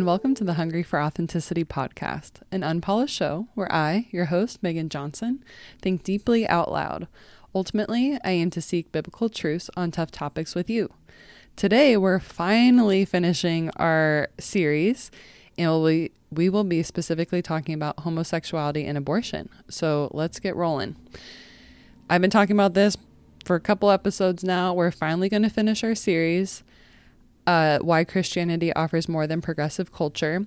and welcome to the Hungry for Authenticity podcast, an unpolished show where I, your host, Megan Johnson, think deeply out loud. Ultimately, I aim to seek biblical truths on tough topics with you. Today, we're finally finishing our series, and we, we will be specifically talking about homosexuality and abortion. So let's get rolling. I've been talking about this for a couple episodes now. We're finally going to finish our series uh, why Christianity offers more than progressive culture.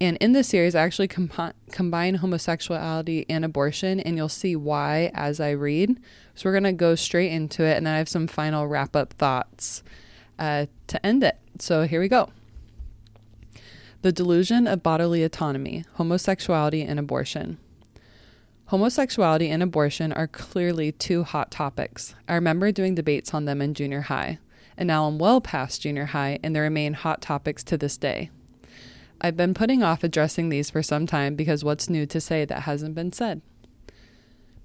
And in this series, I actually combine homosexuality and abortion, and you'll see why as I read. So we're going to go straight into it, and then I have some final wrap up thoughts uh, to end it. So here we go. The delusion of bodily autonomy, homosexuality, and abortion. Homosexuality and abortion are clearly two hot topics. I remember doing debates on them in junior high and now I'm well past junior high, and they remain hot topics to this day. I've been putting off addressing these for some time because what's new to say that hasn't been said?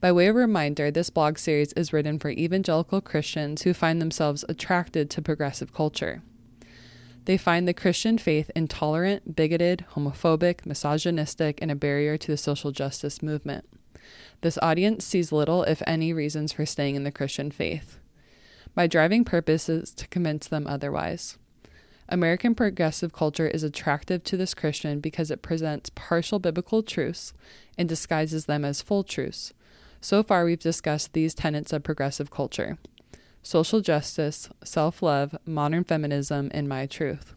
By way of reminder, this blog series is written for evangelical Christians who find themselves attracted to progressive culture. They find the Christian faith intolerant, bigoted, homophobic, misogynistic, and a barrier to the social justice movement. This audience sees little, if any, reasons for staying in the Christian faith. My driving purpose is to convince them otherwise. American progressive culture is attractive to this Christian because it presents partial biblical truths and disguises them as full truths. So far, we've discussed these tenets of progressive culture social justice, self love, modern feminism, and my truth.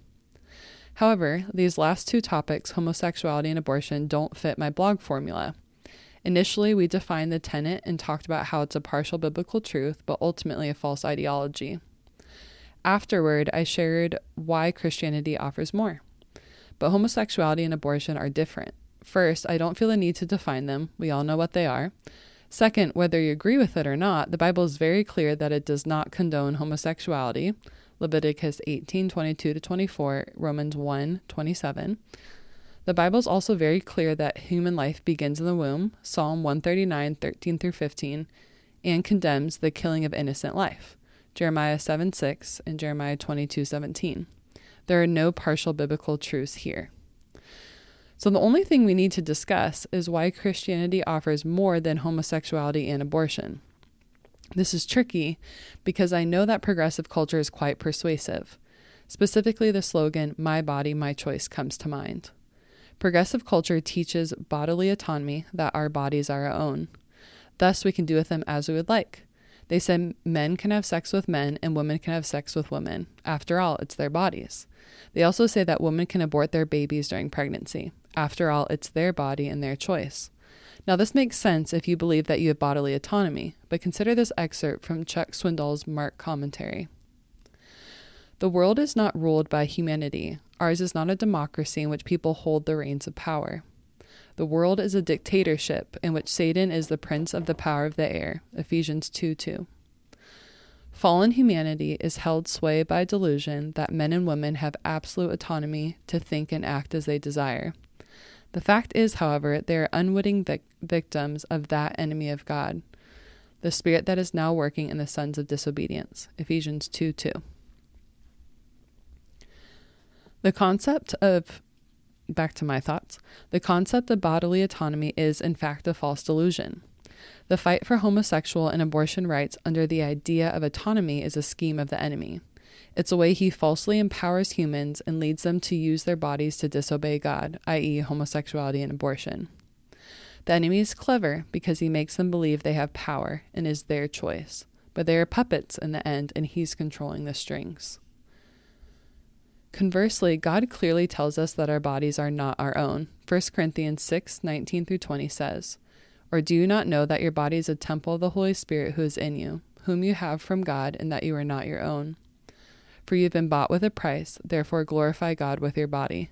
However, these last two topics, homosexuality and abortion, don't fit my blog formula. Initially, we defined the tenet and talked about how it's a partial biblical truth, but ultimately a false ideology. Afterward, I shared why Christianity offers more. But homosexuality and abortion are different. First, I don't feel the need to define them. We all know what they are. Second, whether you agree with it or not, the Bible is very clear that it does not condone homosexuality. Leviticus 18:22 to 24, Romans 1:27. The Bible is also very clear that human life begins in the womb, Psalm 139, 13 through 15, and condemns the killing of innocent life, Jeremiah 7, 6, and Jeremiah 22, 17. There are no partial biblical truths here. So, the only thing we need to discuss is why Christianity offers more than homosexuality and abortion. This is tricky because I know that progressive culture is quite persuasive. Specifically, the slogan, My Body, My Choice, comes to mind. Progressive culture teaches bodily autonomy, that our bodies are our own. Thus, we can do with them as we would like. They say men can have sex with men and women can have sex with women. After all, it's their bodies. They also say that women can abort their babies during pregnancy. After all, it's their body and their choice. Now, this makes sense if you believe that you have bodily autonomy, but consider this excerpt from Chuck Swindoll's Mark commentary. The world is not ruled by humanity. Ours is not a democracy in which people hold the reins of power. The world is a dictatorship in which Satan is the prince of the power of the air. Ephesians 2 2. Fallen humanity is held sway by delusion that men and women have absolute autonomy to think and act as they desire. The fact is, however, they are unwitting vic- victims of that enemy of God, the spirit that is now working in the sons of disobedience. Ephesians 2 2. The concept of, back to my thoughts, the concept of bodily autonomy is, in fact, a false delusion. The fight for homosexual and abortion rights under the idea of autonomy is a scheme of the enemy. It's a way he falsely empowers humans and leads them to use their bodies to disobey God, i.e., homosexuality and abortion. The enemy is clever because he makes them believe they have power and is their choice, but they are puppets in the end and he's controlling the strings. Conversely, God clearly tells us that our bodies are not our own. 1 Corinthians 6 19 through 20 says, Or do you not know that your body is a temple of the Holy Spirit who is in you, whom you have from God, and that you are not your own? For you have been bought with a price, therefore glorify God with your body.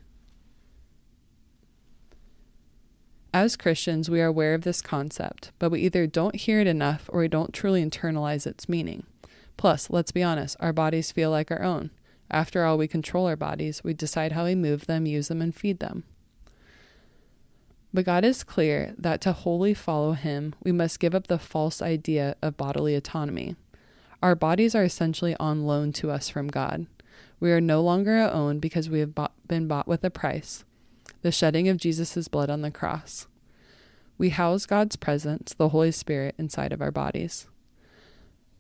As Christians, we are aware of this concept, but we either don't hear it enough or we don't truly internalize its meaning. Plus, let's be honest, our bodies feel like our own. After all, we control our bodies, we decide how we move them, use them, and feed them. But God is clear that to wholly follow Him, we must give up the false idea of bodily autonomy. Our bodies are essentially on loan to us from God. We are no longer our own because we have bought, been bought with a price the shedding of Jesus' blood on the cross. We house God's presence, the Holy Spirit, inside of our bodies.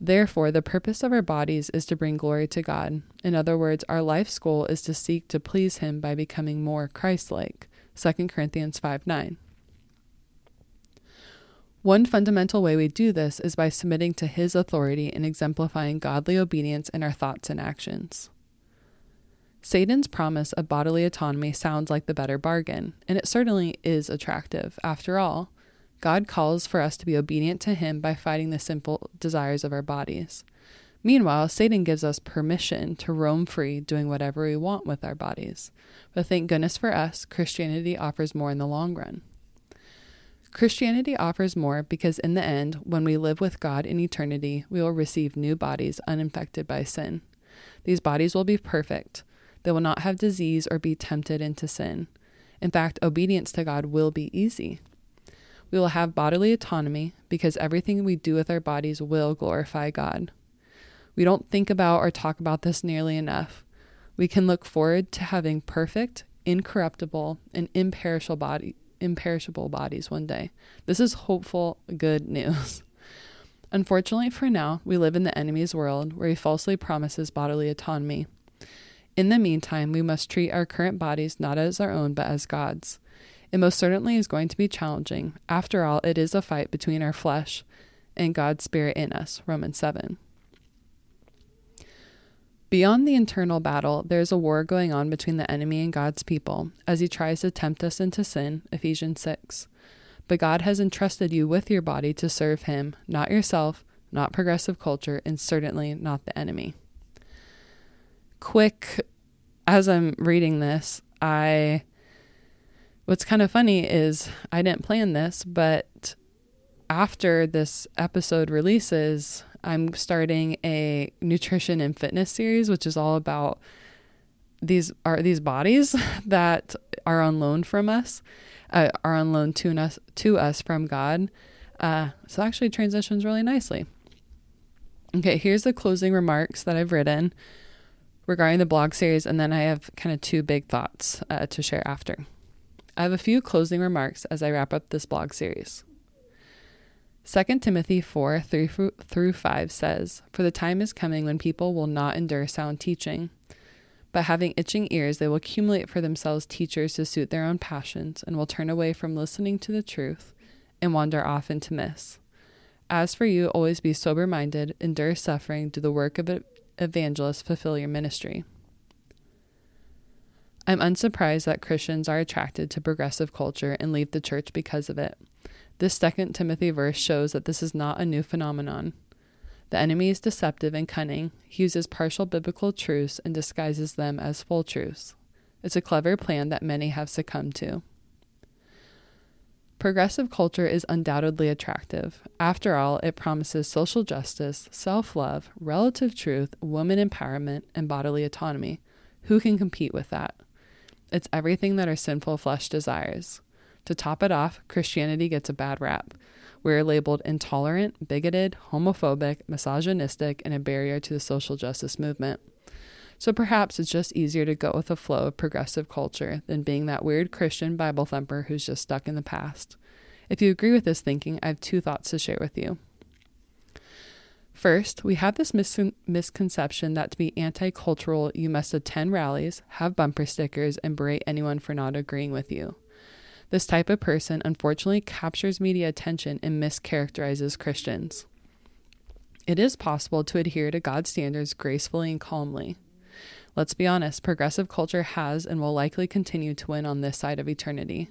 Therefore, the purpose of our bodies is to bring glory to God. In other words, our life's goal is to seek to please Him by becoming more Christ like. 2 Corinthians 5 9. One fundamental way we do this is by submitting to His authority and exemplifying godly obedience in our thoughts and actions. Satan's promise of bodily autonomy sounds like the better bargain, and it certainly is attractive. After all, God calls for us to be obedient to Him by fighting the simple desires of our bodies. Meanwhile, Satan gives us permission to roam free, doing whatever we want with our bodies. But thank goodness for us, Christianity offers more in the long run. Christianity offers more because, in the end, when we live with God in eternity, we will receive new bodies uninfected by sin. These bodies will be perfect. They will not have disease or be tempted into sin. In fact, obedience to God will be easy. We will have bodily autonomy because everything we do with our bodies will glorify God. We don't think about or talk about this nearly enough. We can look forward to having perfect, incorruptible, and imperishable body, imperishable bodies one day. This is hopeful, good news. Unfortunately, for now, we live in the enemy's world where he falsely promises bodily autonomy. In the meantime, we must treat our current bodies not as our own, but as God's. It most certainly is going to be challenging. After all, it is a fight between our flesh and God's Spirit in us. Romans 7. Beyond the internal battle, there is a war going on between the enemy and God's people as he tries to tempt us into sin, Ephesians 6. But God has entrusted you with your body to serve him, not yourself, not progressive culture, and certainly not the enemy. Quick, as I'm reading this, I. What's kind of funny is I didn't plan this, but after this episode releases, I'm starting a nutrition and fitness series, which is all about these are these bodies that are on loan from us, uh, are on loan to us to us from God. Uh, so actually transitions really nicely. Okay, here's the closing remarks that I've written regarding the blog series, and then I have kind of two big thoughts uh, to share after. I have a few closing remarks as I wrap up this blog series. 2 Timothy 4 3 through 5 says, For the time is coming when people will not endure sound teaching, but having itching ears, they will accumulate for themselves teachers to suit their own passions, and will turn away from listening to the truth and wander off into myths. As for you, always be sober minded, endure suffering, do the work of an evangelist, fulfill your ministry. I'm unsurprised that Christians are attracted to progressive culture and leave the church because of it. This second Timothy verse shows that this is not a new phenomenon. The enemy is deceptive and cunning. He uses partial biblical truths and disguises them as full truths. It's a clever plan that many have succumbed to. Progressive culture is undoubtedly attractive. After all, it promises social justice, self love, relative truth, woman empowerment, and bodily autonomy. Who can compete with that? It's everything that our sinful flesh desires. To top it off, Christianity gets a bad rap. We're labeled intolerant, bigoted, homophobic, misogynistic, and a barrier to the social justice movement. So perhaps it's just easier to go with the flow of progressive culture than being that weird Christian Bible thumper who's just stuck in the past. If you agree with this thinking, I have two thoughts to share with you. First, we have this mis- misconception that to be anti cultural, you must attend rallies, have bumper stickers, and berate anyone for not agreeing with you. This type of person unfortunately captures media attention and mischaracterizes Christians. It is possible to adhere to God's standards gracefully and calmly. Let's be honest, progressive culture has and will likely continue to win on this side of eternity.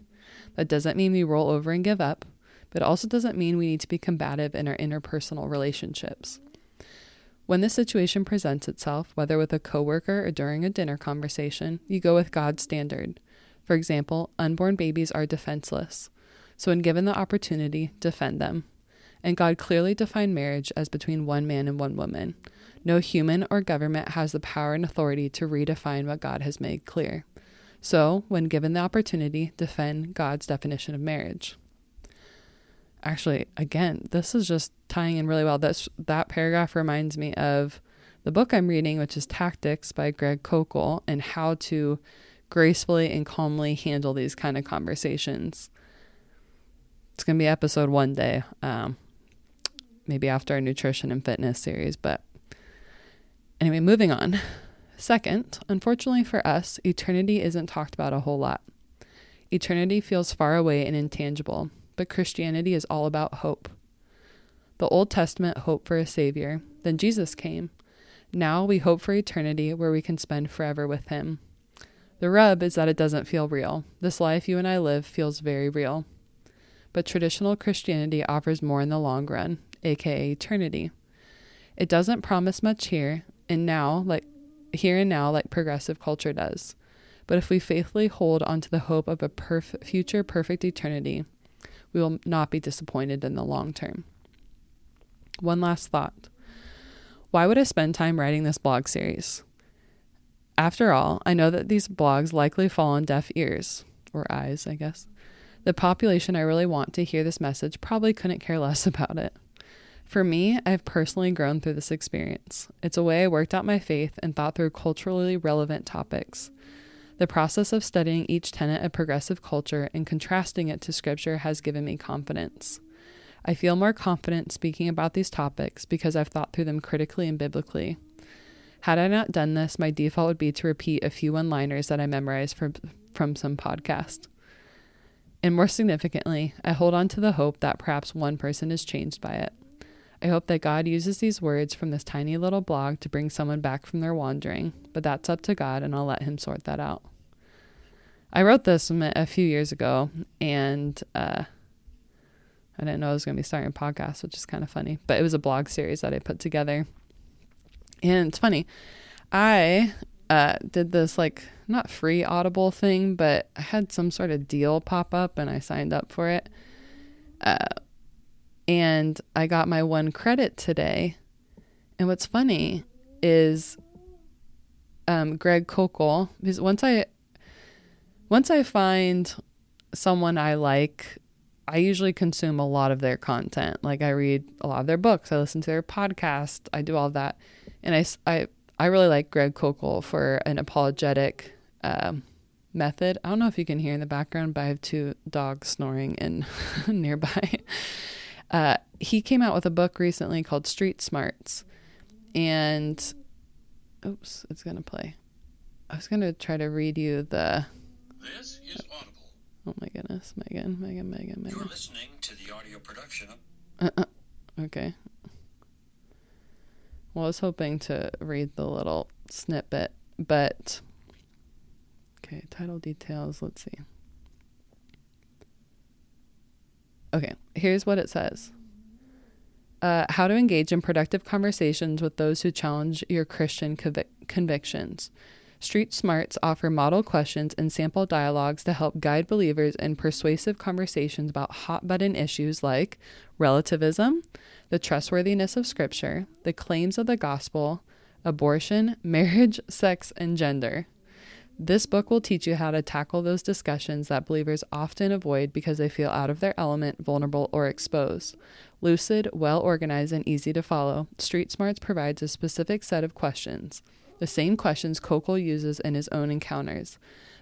That doesn't mean we roll over and give up, but also doesn't mean we need to be combative in our interpersonal relationships. When this situation presents itself, whether with a coworker or during a dinner conversation, you go with God's standard. For example, unborn babies are defenseless. So, when given the opportunity, defend them. And God clearly defined marriage as between one man and one woman. No human or government has the power and authority to redefine what God has made clear. So, when given the opportunity, defend God's definition of marriage. Actually, again, this is just tying in really well. This that paragraph reminds me of the book I'm reading, which is Tactics by Greg Koukl, and how to gracefully and calmly handle these kind of conversations. It's going to be episode one day, um, maybe after our nutrition and fitness series. But anyway, moving on. Second, unfortunately for us, eternity isn't talked about a whole lot. Eternity feels far away and intangible, but Christianity is all about hope. The Old Testament hoped for a Savior, then Jesus came. Now we hope for eternity where we can spend forever with Him. The rub is that it doesn't feel real. This life you and I live feels very real. But traditional Christianity offers more in the long run, aka eternity. It doesn't promise much here and now, like here and now, like progressive culture does. But if we faithfully hold onto the hope of a perf- future perfect eternity, we will not be disappointed in the long term. One last thought. Why would I spend time writing this blog series? After all, I know that these blogs likely fall on deaf ears, or eyes, I guess. The population I really want to hear this message probably couldn't care less about it. For me, I've personally grown through this experience. It's a way I worked out my faith and thought through culturally relevant topics. The process of studying each tenet of progressive culture and contrasting it to scripture has given me confidence. I feel more confident speaking about these topics because I've thought through them critically and biblically. Had I not done this, my default would be to repeat a few one liners that I memorized from, from some podcast. And more significantly, I hold on to the hope that perhaps one person is changed by it. I hope that God uses these words from this tiny little blog to bring someone back from their wandering, but that's up to God and I'll let Him sort that out. I wrote this a few years ago and uh, I didn't know I was going to be starting a podcast, which is kind of funny, but it was a blog series that I put together. And it's funny. I uh, did this like not free Audible thing, but I had some sort of deal pop up and I signed up for it. Uh, and I got my one credit today. And what's funny is um, Greg Koukl, because once I once I find someone I like, I usually consume a lot of their content. Like I read a lot of their books, I listen to their podcast, I do all that, and I I I really like Greg Koukl for an apologetic um, method. I don't know if you can hear in the background, but I have two dogs snoring in nearby. Uh, he came out with a book recently called Street Smarts, and oops, it's gonna play. I was gonna try to read you the. This is Audible. Oh my goodness, Megan, Megan, Megan, Megan. You're listening to the audio production of Uh-uh. Okay. Well, I was hoping to read the little snippet, but okay, title details. Let's see. Okay, here's what it says. Uh, how to engage in productive conversations with those who challenge your Christian convic- convictions. Street Smarts offer model questions and sample dialogues to help guide believers in persuasive conversations about hot button issues like relativism, the trustworthiness of Scripture, the claims of the gospel, abortion, marriage, sex, and gender. This book will teach you how to tackle those discussions that believers often avoid because they feel out of their element, vulnerable, or exposed. Lucid, well organized, and easy to follow, Street Smarts provides a specific set of questions, the same questions Koukl uses in his own encounters,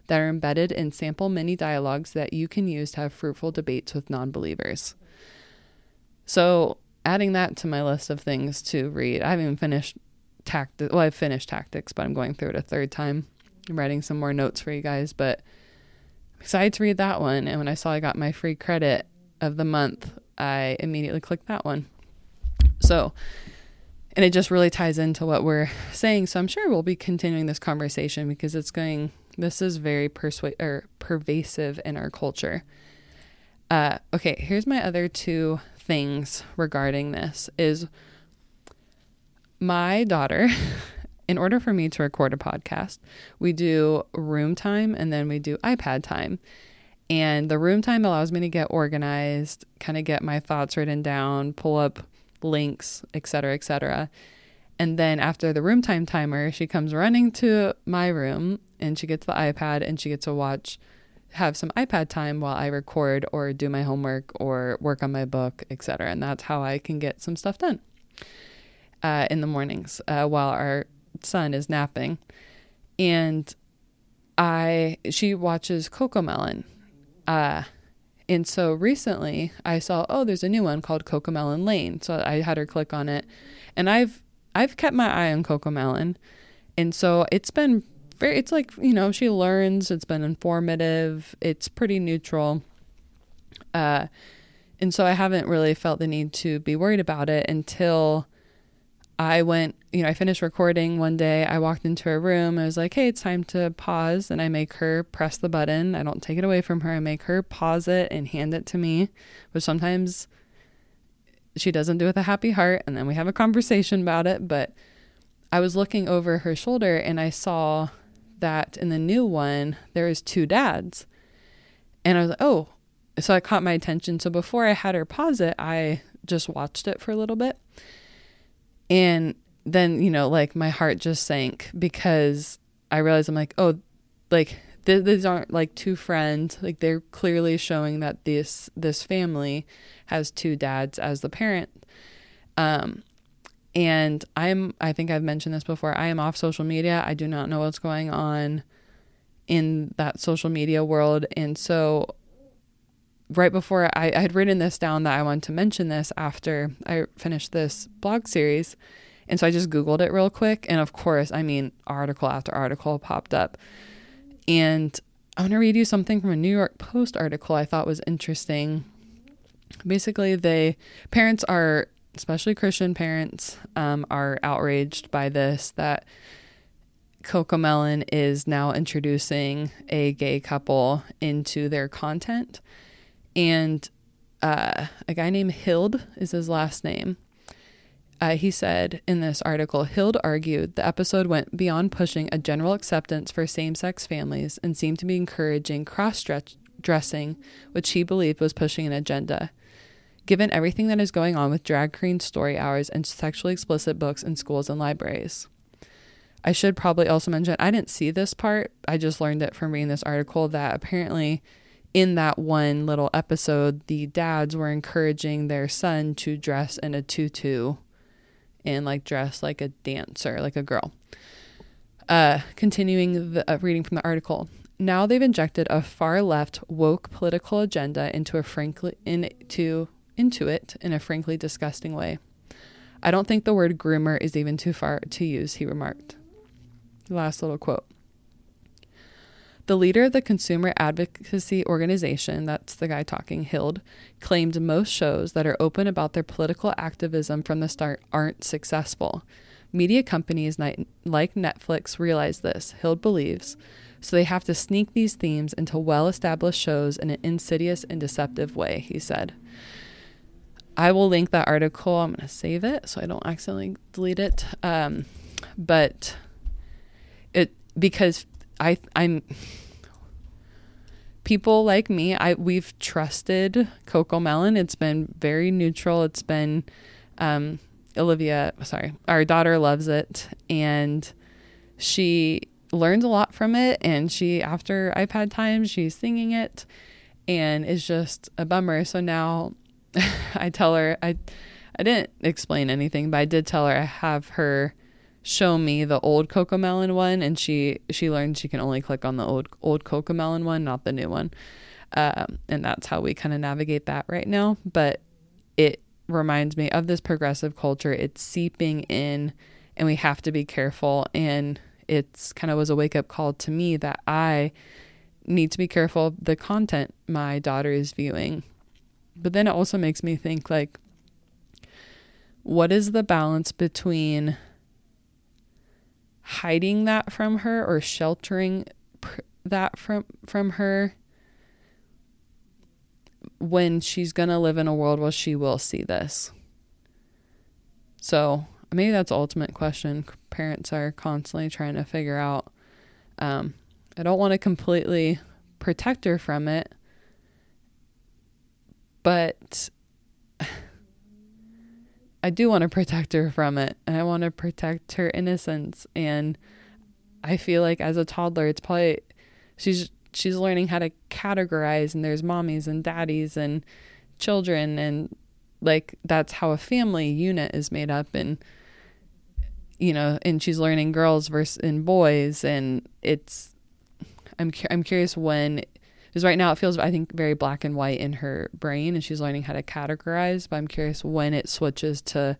that are embedded in sample mini dialogues that you can use to have fruitful debates with non believers. So, adding that to my list of things to read, I haven't even finished tactics. Well, I've finished tactics, but I'm going through it a third time. I'm writing some more notes for you guys, but I'm excited to read that one. And when I saw I got my free credit of the month, I immediately clicked that one. So, and it just really ties into what we're saying. So I'm sure we'll be continuing this conversation because it's going. This is very persuade or pervasive in our culture. Uh, okay, here's my other two things regarding this. Is my daughter in order for me to record a podcast, we do room time and then we do iPad time. And the room time allows me to get organized, kind of get my thoughts written down, pull up links, etc., etc. And then after the room time timer, she comes running to my room and she gets the iPad and she gets to watch have some iPad time while I record or do my homework or work on my book, etc. And that's how I can get some stuff done. uh, in the mornings uh, while our son is napping, and I she watches Cocomelon. Uh, and so recently I saw, oh, there's a new one called Cocomelon Lane. So I had her click on it. And I've I've kept my eye on Cocomelon. And so it's been very it's like, you know, she learns, it's been informative, it's pretty neutral. Uh and so I haven't really felt the need to be worried about it until I went, you know, I finished recording one day. I walked into her room. I was like, hey, it's time to pause. And I make her press the button. I don't take it away from her. I make her pause it and hand it to me, which sometimes she doesn't do with a happy heart. And then we have a conversation about it. But I was looking over her shoulder and I saw that in the new one, there is two dads. And I was like, oh, so it caught my attention. So before I had her pause it, I just watched it for a little bit. And then, you know, like my heart just sank because I realized I'm like, oh, like th- these aren't like two friends. Like they're clearly showing that this this family has two dads as the parent. Um, and I'm I think I've mentioned this before. I am off social media. I do not know what's going on in that social media world, and so right before I, I had written this down that I wanted to mention this after I finished this blog series. And so I just Googled it real quick. And of course, I mean, article after article popped up. And I want to read you something from a New York Post article I thought was interesting. Basically, they parents are, especially Christian parents, um, are outraged by this that Cocomelon is now introducing a gay couple into their content and uh, a guy named Hild is his last name. Uh, he said in this article, Hild argued the episode went beyond pushing a general acceptance for same sex families and seemed to be encouraging cross dressing, which he believed was pushing an agenda. Given everything that is going on with drag queen story hours and sexually explicit books in schools and libraries. I should probably also mention I didn't see this part. I just learned it from reading this article that apparently in that one little episode, the dads were encouraging their son to dress in a tutu and like dress like a dancer, like a girl. Uh, continuing the uh, reading from the article. Now they've injected a far left woke political agenda into a frankly into into it in a frankly disgusting way. I don't think the word groomer is even too far to use, he remarked. Last little quote. The leader of the consumer advocacy organization, that's the guy talking, Hild, claimed most shows that are open about their political activism from the start aren't successful. Media companies like Netflix realize this, Hild believes, so they have to sneak these themes into well established shows in an insidious and deceptive way, he said. I will link that article. I'm going to save it so I don't accidentally delete it. Um, but it because I I'm people like me, I we've trusted Cocomelon. It's been very neutral. It's been um, Olivia, sorry, our daughter loves it and she learns a lot from it and she after iPad time she's singing it and it's just a bummer. So now I tell her I I didn't explain anything, but I did tell her I have her show me the old Cocomelon one, and she she learned she can only click on the old old Cocomelon one, not the new one. Um, and that's how we kind of navigate that right now. But it reminds me of this progressive culture. It's seeping in, and we have to be careful. And it's kind of was a wake up call to me that I need to be careful of the content my daughter is viewing. But then it also makes me think like, what is the balance between hiding that from her or sheltering pr- that from from her when she's going to live in a world where she will see this. So, maybe that's the ultimate question parents are constantly trying to figure out. Um, I don't want to completely protect her from it, but I do want to protect her from it and I want to protect her innocence and I feel like as a toddler it's probably she's she's learning how to categorize and there's mommies and daddies and children and like that's how a family unit is made up and you know, and she's learning girls versus in boys, and it's. I'm I'm curious when, because right now it feels I think very black and white in her brain, and she's learning how to categorize. But I'm curious when it switches to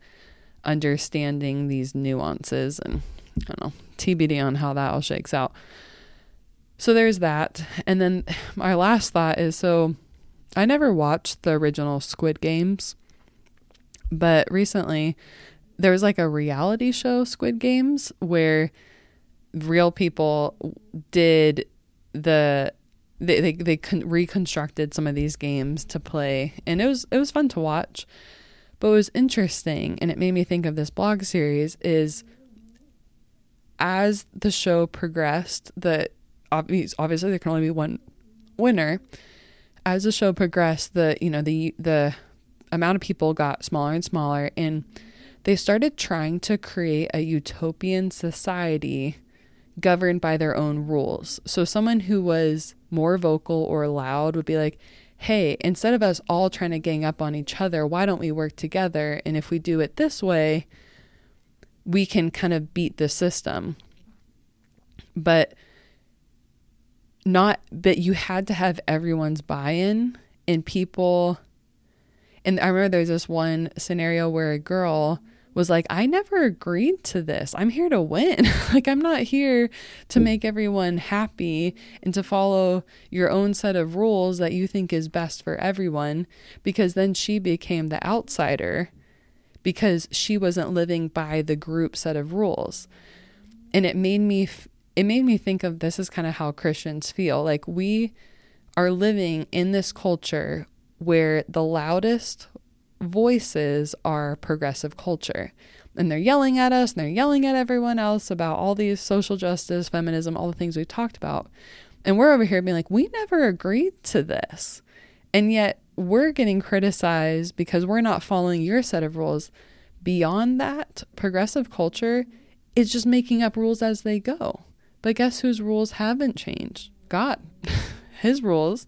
understanding these nuances, and I don't know TBD on how that all shakes out. So there's that, and then my last thought is so I never watched the original Squid Games, but recently there was like a reality show, Squid Games, where real people did the they they, they con- reconstructed some of these games to play, and it was it was fun to watch. But what was interesting, and it made me think of this blog series, is as the show progressed, the obviously there can only be one winner as the show progressed, the you know the the amount of people got smaller and smaller, and they started trying to create a utopian society governed by their own rules. So someone who was more vocal or loud would be like, "Hey, instead of us all trying to gang up on each other, why don't we work together? And if we do it this way, we can kind of beat the system." But not but you had to have everyone's buy-in and people and I remember there's this one scenario where a girl was like, I never agreed to this. I'm here to win. like, I'm not here to make everyone happy and to follow your own set of rules that you think is best for everyone. Because then she became the outsider because she wasn't living by the group set of rules. And it made me f- it made me think of this is kind of how Christians feel. Like we are living in this culture where the loudest voices are progressive culture. And they're yelling at us and they're yelling at everyone else about all these social justice, feminism, all the things we've talked about. And we're over here being like, we never agreed to this. And yet we're getting criticized because we're not following your set of rules. Beyond that, progressive culture is just making up rules as they go. But guess whose rules haven't changed? God. His rules.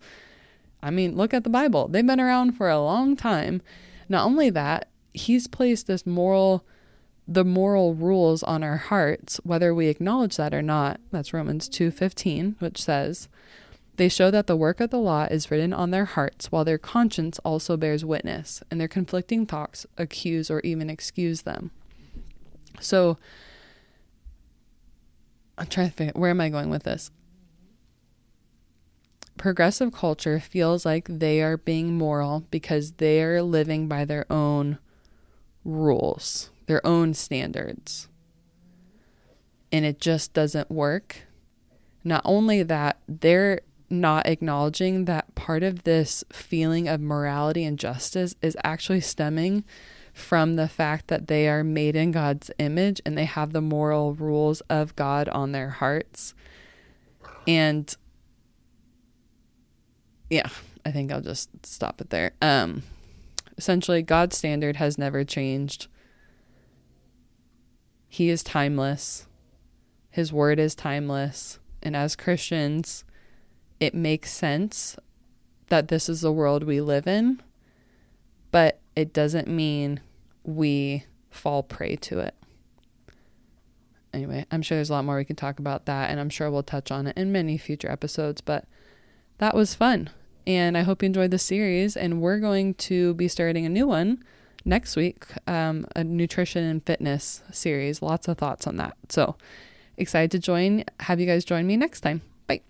I mean, look at the Bible. They've been around for a long time. Not only that, he's placed this moral the moral rules on our hearts whether we acknowledge that or not. That's Romans 2:15, which says, "They show that the work of the law is written on their hearts, while their conscience also bears witness, and their conflicting thoughts accuse or even excuse them." So, I'm trying to figure where am I going with this? Progressive culture feels like they are being moral because they are living by their own rules, their own standards. And it just doesn't work. Not only that, they're not acknowledging that part of this feeling of morality and justice is actually stemming from the fact that they are made in God's image and they have the moral rules of God on their hearts. And yeah, I think I'll just stop it there. Um essentially God's standard has never changed. He is timeless. His word is timeless. And as Christians, it makes sense that this is the world we live in, but it doesn't mean we fall prey to it. Anyway, I'm sure there's a lot more we can talk about that, and I'm sure we'll touch on it in many future episodes, but that was fun. And I hope you enjoyed the series. And we're going to be starting a new one next week um, a nutrition and fitness series. Lots of thoughts on that. So excited to join. Have you guys join me next time. Bye.